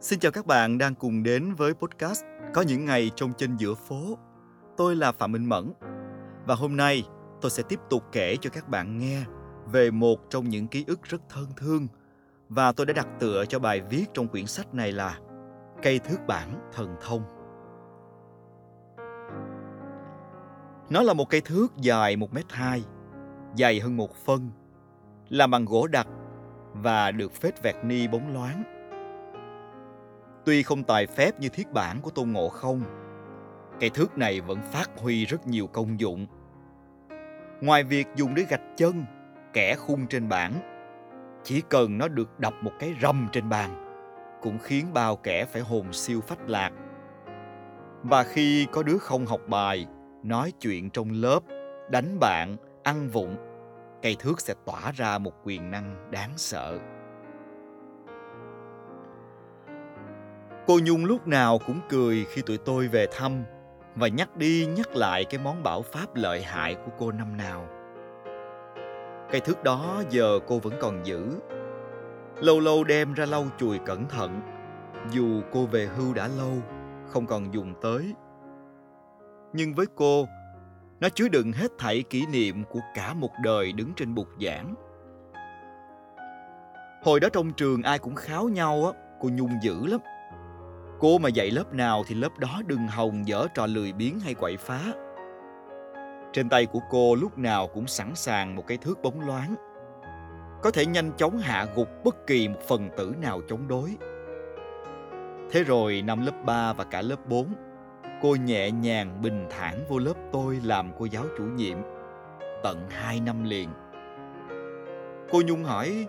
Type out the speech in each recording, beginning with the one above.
Xin chào các bạn đang cùng đến với podcast Có những ngày trong trên giữa phố. Tôi là Phạm Minh Mẫn và hôm nay tôi sẽ tiếp tục kể cho các bạn nghe về một trong những ký ức rất thân thương và tôi đã đặt tựa cho bài viết trong quyển sách này là Cây thước bản thần thông. Nó là một cây thước dài 1m2, dày hơn một phân, làm bằng gỗ đặc và được phết vẹt ni bóng loáng. Tuy không tài phép như thiết bản của Tôn Ngộ Không, cây thước này vẫn phát huy rất nhiều công dụng. Ngoài việc dùng để gạch chân, kẻ khung trên bảng, chỉ cần nó được đập một cái rầm trên bàn, cũng khiến bao kẻ phải hồn siêu phách lạc. Và khi có đứa không học bài, nói chuyện trong lớp, đánh bạn, ăn vụng, cây thước sẽ tỏa ra một quyền năng đáng sợ. Cô Nhung lúc nào cũng cười khi tụi tôi về thăm và nhắc đi nhắc lại cái món bảo pháp lợi hại của cô năm nào. Cây thước đó giờ cô vẫn còn giữ. Lâu lâu đem ra lau chùi cẩn thận, dù cô về hưu đã lâu, không còn dùng tới. Nhưng với cô, nó chứa đựng hết thảy kỷ niệm của cả một đời đứng trên bục giảng. Hồi đó trong trường ai cũng kháo nhau á, cô Nhung dữ lắm. Cô mà dạy lớp nào thì lớp đó đừng hòng dở trò lười biếng hay quậy phá. Trên tay của cô lúc nào cũng sẵn sàng một cái thước bóng loáng. Có thể nhanh chóng hạ gục bất kỳ một phần tử nào chống đối. Thế rồi năm lớp 3 và cả lớp 4, cô nhẹ nhàng bình thản vô lớp tôi làm cô giáo chủ nhiệm. Tận 2 năm liền. Cô Nhung hỏi,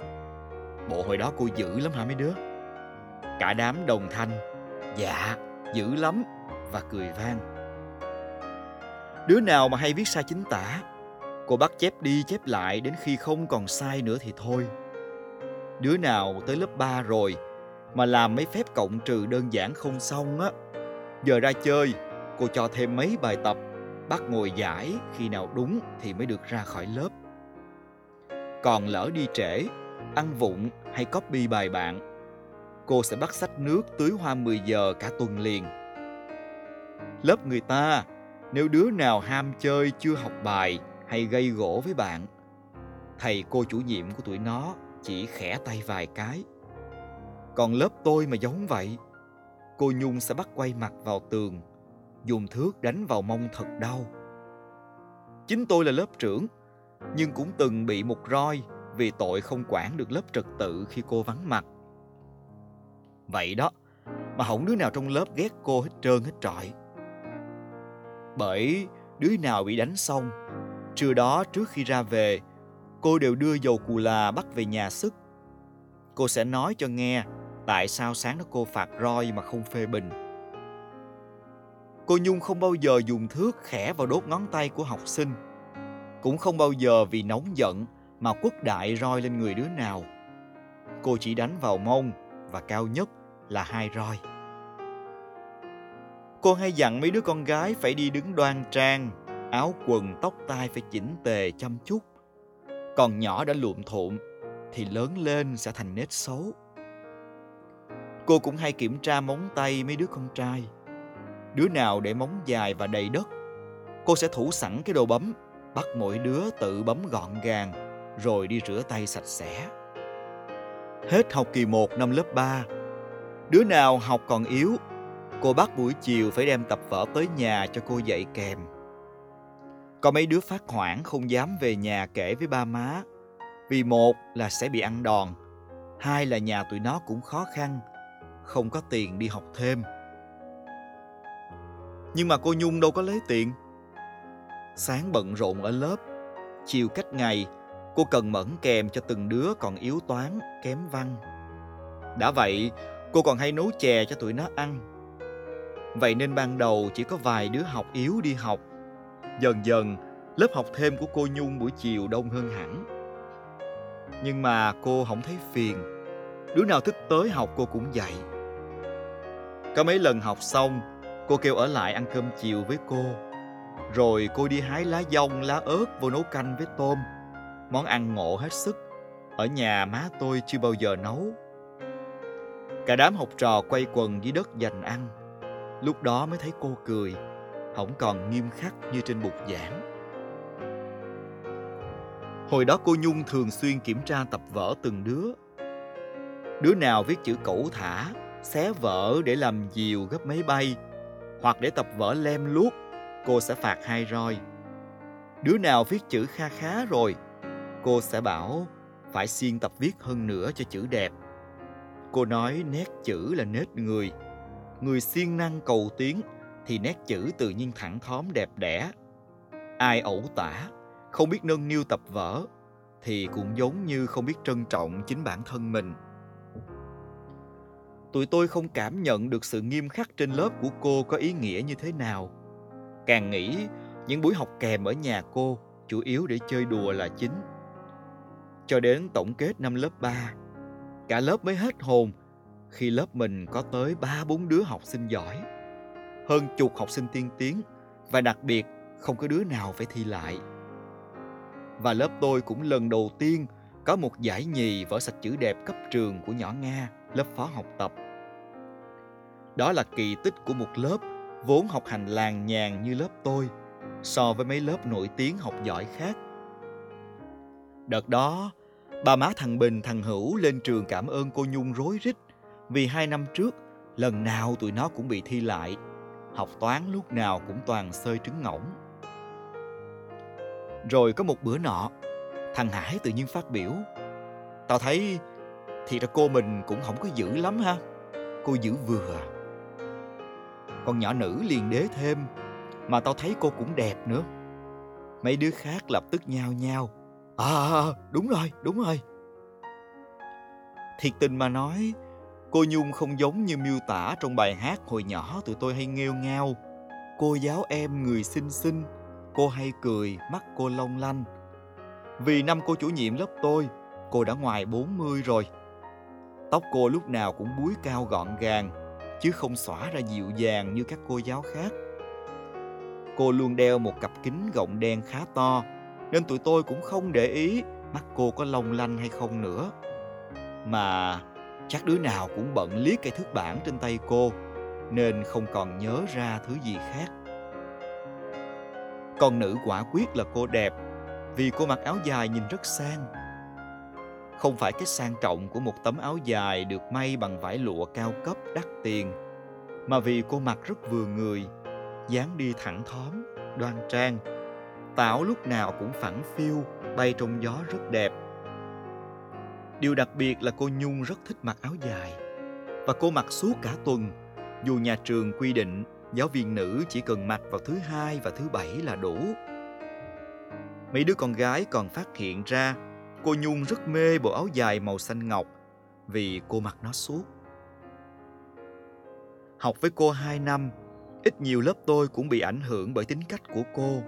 bộ hồi đó cô dữ lắm hả mấy đứa? Cả đám đồng thanh, dạ, dữ lắm và cười vang. Đứa nào mà hay viết sai chính tả, cô bắt chép đi chép lại đến khi không còn sai nữa thì thôi. Đứa nào tới lớp 3 rồi mà làm mấy phép cộng trừ đơn giản không xong á, giờ ra chơi, cô cho thêm mấy bài tập, bắt ngồi giải khi nào đúng thì mới được ra khỏi lớp. Còn lỡ đi trễ, ăn vụng hay copy bài bạn, cô sẽ bắt sách nước tưới hoa 10 giờ cả tuần liền. Lớp người ta, nếu đứa nào ham chơi chưa học bài hay gây gỗ với bạn, thầy cô chủ nhiệm của tụi nó chỉ khẽ tay vài cái. Còn lớp tôi mà giống vậy, cô Nhung sẽ bắt quay mặt vào tường, dùng thước đánh vào mông thật đau. Chính tôi là lớp trưởng, nhưng cũng từng bị một roi vì tội không quản được lớp trật tự khi cô vắng mặt. Vậy đó, mà không đứa nào trong lớp ghét cô hết trơn hết trọi. Bởi đứa nào bị đánh xong, trưa đó trước khi ra về, cô đều đưa dầu cù là bắt về nhà sức. Cô sẽ nói cho nghe tại sao sáng đó cô phạt roi mà không phê bình. Cô Nhung không bao giờ dùng thước khẽ vào đốt ngón tay của học sinh. Cũng không bao giờ vì nóng giận mà quất đại roi lên người đứa nào. Cô chỉ đánh vào mông và cao nhất là hai roi. Cô hay dặn mấy đứa con gái phải đi đứng đoan trang, áo quần tóc tai phải chỉnh tề chăm chút. Còn nhỏ đã luộm thuộm thì lớn lên sẽ thành nết xấu. Cô cũng hay kiểm tra móng tay mấy đứa con trai. Đứa nào để móng dài và đầy đất, cô sẽ thủ sẵn cái đồ bấm, bắt mỗi đứa tự bấm gọn gàng rồi đi rửa tay sạch sẽ. Hết học kỳ 1 năm lớp 3, đứa nào học còn yếu, cô bắt buổi chiều phải đem tập vở tới nhà cho cô dạy kèm. Có mấy đứa phát hoảng không dám về nhà kể với ba má, vì một là sẽ bị ăn đòn, hai là nhà tụi nó cũng khó khăn, không có tiền đi học thêm. Nhưng mà cô Nhung đâu có lấy tiền. Sáng bận rộn ở lớp, chiều cách ngày cô cần mẫn kèm cho từng đứa còn yếu toán, kém văn. Đã vậy, cô còn hay nấu chè cho tụi nó ăn. Vậy nên ban đầu chỉ có vài đứa học yếu đi học. Dần dần, lớp học thêm của cô Nhung buổi chiều đông hơn hẳn. Nhưng mà cô không thấy phiền. Đứa nào thích tới học cô cũng dạy. Có mấy lần học xong, cô kêu ở lại ăn cơm chiều với cô. Rồi cô đi hái lá dong, lá ớt vô nấu canh với tôm. Món ăn ngộ hết sức. Ở nhà má tôi chưa bao giờ nấu. Cả đám học trò quay quần dưới đất dành ăn. Lúc đó mới thấy cô cười, không còn nghiêm khắc như trên bục giảng. Hồi đó cô Nhung thường xuyên kiểm tra tập vở từng đứa. Đứa nào viết chữ cẩu thả, xé vở để làm diều gấp máy bay, hoặc để tập vở lem luốc, cô sẽ phạt hai roi. Đứa nào viết chữ kha khá rồi, cô sẽ bảo phải siêng tập viết hơn nữa cho chữ đẹp. Cô nói nét chữ là nết người. Người siêng năng cầu tiến thì nét chữ tự nhiên thẳng thóm đẹp đẽ. Ai ẩu tả, không biết nâng niu tập vở thì cũng giống như không biết trân trọng chính bản thân mình. Tụi tôi không cảm nhận được sự nghiêm khắc trên lớp của cô có ý nghĩa như thế nào. Càng nghĩ những buổi học kèm ở nhà cô chủ yếu để chơi đùa là chính. Cho đến tổng kết năm lớp 3, cả lớp mới hết hồn khi lớp mình có tới 3-4 đứa học sinh giỏi. Hơn chục học sinh tiên tiến và đặc biệt không có đứa nào phải thi lại. Và lớp tôi cũng lần đầu tiên có một giải nhì vở sạch chữ đẹp cấp trường của nhỏ Nga, lớp phó học tập. Đó là kỳ tích của một lớp vốn học hành làng nhàn như lớp tôi so với mấy lớp nổi tiếng học giỏi khác. Đợt đó, ba má thằng Bình thằng Hữu lên trường cảm ơn cô Nhung rối rít vì hai năm trước lần nào tụi nó cũng bị thi lại. Học toán lúc nào cũng toàn sơi trứng ngỗng. Rồi có một bữa nọ, thằng Hải tự nhiên phát biểu. Tao thấy thì ra cô mình cũng không có dữ lắm ha. Cô giữ vừa. Con nhỏ nữ liền đế thêm mà tao thấy cô cũng đẹp nữa. Mấy đứa khác lập tức nhao nhao. À, à, à, đúng rồi, đúng rồi. Thiệt tình mà nói, cô Nhung không giống như miêu tả trong bài hát hồi nhỏ tụi tôi hay nghêu ngao. Cô giáo em người xinh xinh, cô hay cười, mắt cô long lanh. Vì năm cô chủ nhiệm lớp tôi, cô đã ngoài 40 rồi. Tóc cô lúc nào cũng búi cao gọn gàng, chứ không xõa ra dịu dàng như các cô giáo khác. Cô luôn đeo một cặp kính gọng đen khá to, nên tụi tôi cũng không để ý mắt cô có long lanh hay không nữa. Mà chắc đứa nào cũng bận liếc cây thước bản trên tay cô, nên không còn nhớ ra thứ gì khác. Con nữ quả quyết là cô đẹp, vì cô mặc áo dài nhìn rất sang. Không phải cái sang trọng của một tấm áo dài được may bằng vải lụa cao cấp đắt tiền, mà vì cô mặc rất vừa người, dáng đi thẳng thóm, đoan trang. Tảo lúc nào cũng phẳng phiu, bay trong gió rất đẹp. Điều đặc biệt là cô Nhung rất thích mặc áo dài. Và cô mặc suốt cả tuần, dù nhà trường quy định giáo viên nữ chỉ cần mặc vào thứ hai và thứ bảy là đủ. Mấy đứa con gái còn phát hiện ra cô Nhung rất mê bộ áo dài màu xanh ngọc vì cô mặc nó suốt. Học với cô hai năm ít nhiều lớp tôi cũng bị ảnh hưởng bởi tính cách của cô.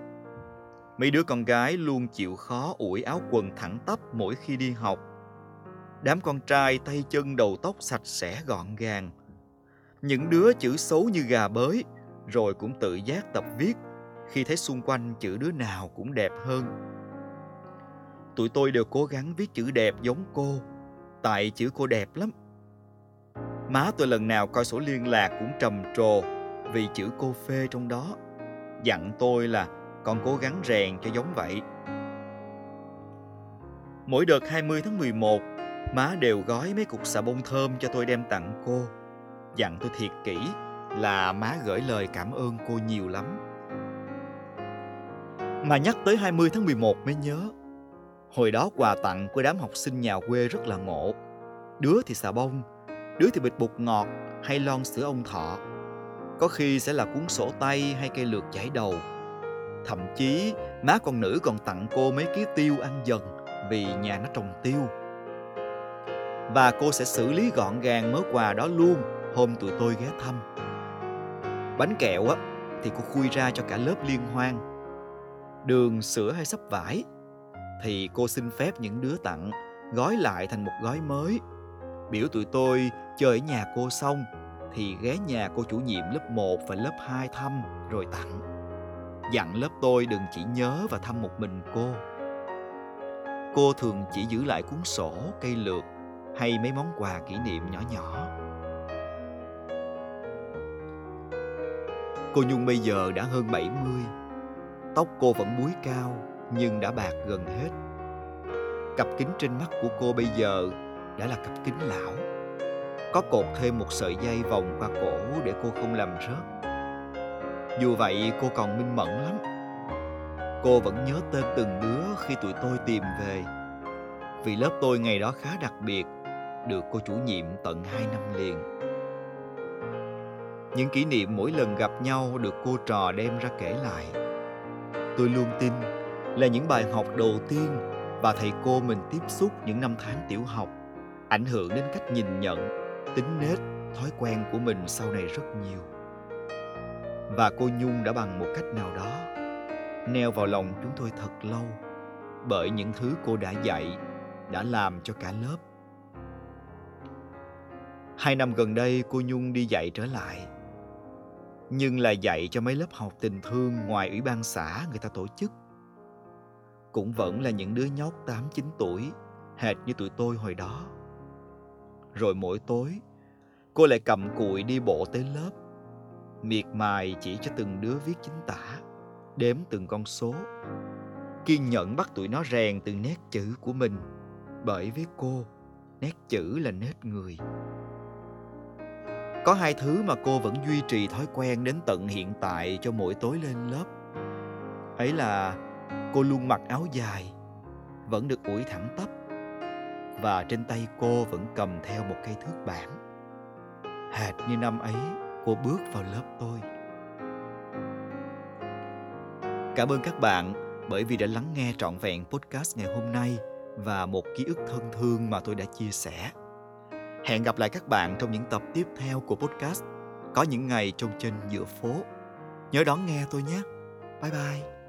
Mấy đứa con gái luôn chịu khó ủi áo quần thẳng tắp mỗi khi đi học. Đám con trai tay chân đầu tóc sạch sẽ gọn gàng. Những đứa chữ xấu như gà bới, rồi cũng tự giác tập viết khi thấy xung quanh chữ đứa nào cũng đẹp hơn. Tụi tôi đều cố gắng viết chữ đẹp giống cô, tại chữ cô đẹp lắm. Má tôi lần nào coi sổ liên lạc cũng trầm trồ vì chữ cô phê trong đó. Dặn tôi là con cố gắng rèn cho giống vậy. Mỗi đợt 20 tháng 11, má đều gói mấy cục xà bông thơm cho tôi đem tặng cô. Dặn tôi thiệt kỹ là má gửi lời cảm ơn cô nhiều lắm. Mà nhắc tới 20 tháng 11 mới nhớ. Hồi đó quà tặng của đám học sinh nhà quê rất là ngộ. Đứa thì xà bông, đứa thì bịch bột ngọt hay lon sữa ông thọ có khi sẽ là cuốn sổ tay hay cây lược chải đầu. Thậm chí má con nữ còn tặng cô mấy ký tiêu ăn dần vì nhà nó trồng tiêu. Và cô sẽ xử lý gọn gàng mớ quà đó luôn hôm tụi tôi ghé thăm. Bánh kẹo á thì cô khui ra cho cả lớp liên hoan. Đường, sữa hay sắp vải thì cô xin phép những đứa tặng gói lại thành một gói mới. Biểu tụi tôi chơi ở nhà cô xong thì ghé nhà cô chủ nhiệm lớp 1 và lớp 2 thăm rồi tặng dặn lớp tôi đừng chỉ nhớ và thăm một mình cô. Cô thường chỉ giữ lại cuốn sổ, cây lược hay mấy món quà kỷ niệm nhỏ nhỏ. Cô nhung bây giờ đã hơn 70 tóc cô vẫn búi cao, nhưng đã bạc gần hết. Cặp kính trên mắt của cô bây giờ đã là cặp kính lão. Có cột thêm một sợi dây vòng qua cổ để cô không làm rớt. Dù vậy cô còn minh mẫn lắm. Cô vẫn nhớ tên từng đứa khi tụi tôi tìm về. Vì lớp tôi ngày đó khá đặc biệt, được cô chủ nhiệm tận 2 năm liền. Những kỷ niệm mỗi lần gặp nhau được cô trò đem ra kể lại. Tôi luôn tin là những bài học đầu tiên và thầy cô mình tiếp xúc những năm tháng tiểu học ảnh hưởng đến cách nhìn nhận, tính nết, thói quen của mình sau này rất nhiều. Và cô Nhung đã bằng một cách nào đó neo vào lòng chúng tôi thật lâu bởi những thứ cô đã dạy, đã làm cho cả lớp. Hai năm gần đây cô Nhung đi dạy trở lại nhưng là dạy cho mấy lớp học tình thương ngoài ủy ban xã người ta tổ chức. Cũng vẫn là những đứa nhóc 8-9 tuổi, hệt như tụi tôi hồi đó. Rồi mỗi tối, cô lại cầm cụi đi bộ tới lớp, miệt mài chỉ cho từng đứa viết chính tả, đếm từng con số, kiên nhẫn bắt tụi nó rèn từng nét chữ của mình, bởi với cô, nét chữ là nét người. Có hai thứ mà cô vẫn duy trì thói quen đến tận hiện tại cho mỗi tối lên lớp. Ấy là cô luôn mặc áo dài, vẫn được ủi thẳng tắp và trên tay cô vẫn cầm theo một cây thước bản. Hệt như năm ấy cô bước vào lớp tôi. Cảm ơn các bạn bởi vì đã lắng nghe trọn vẹn podcast ngày hôm nay và một ký ức thân thương mà tôi đã chia sẻ. Hẹn gặp lại các bạn trong những tập tiếp theo của podcast, Có những ngày trong trên giữa phố. Nhớ đón nghe tôi nhé. Bye bye.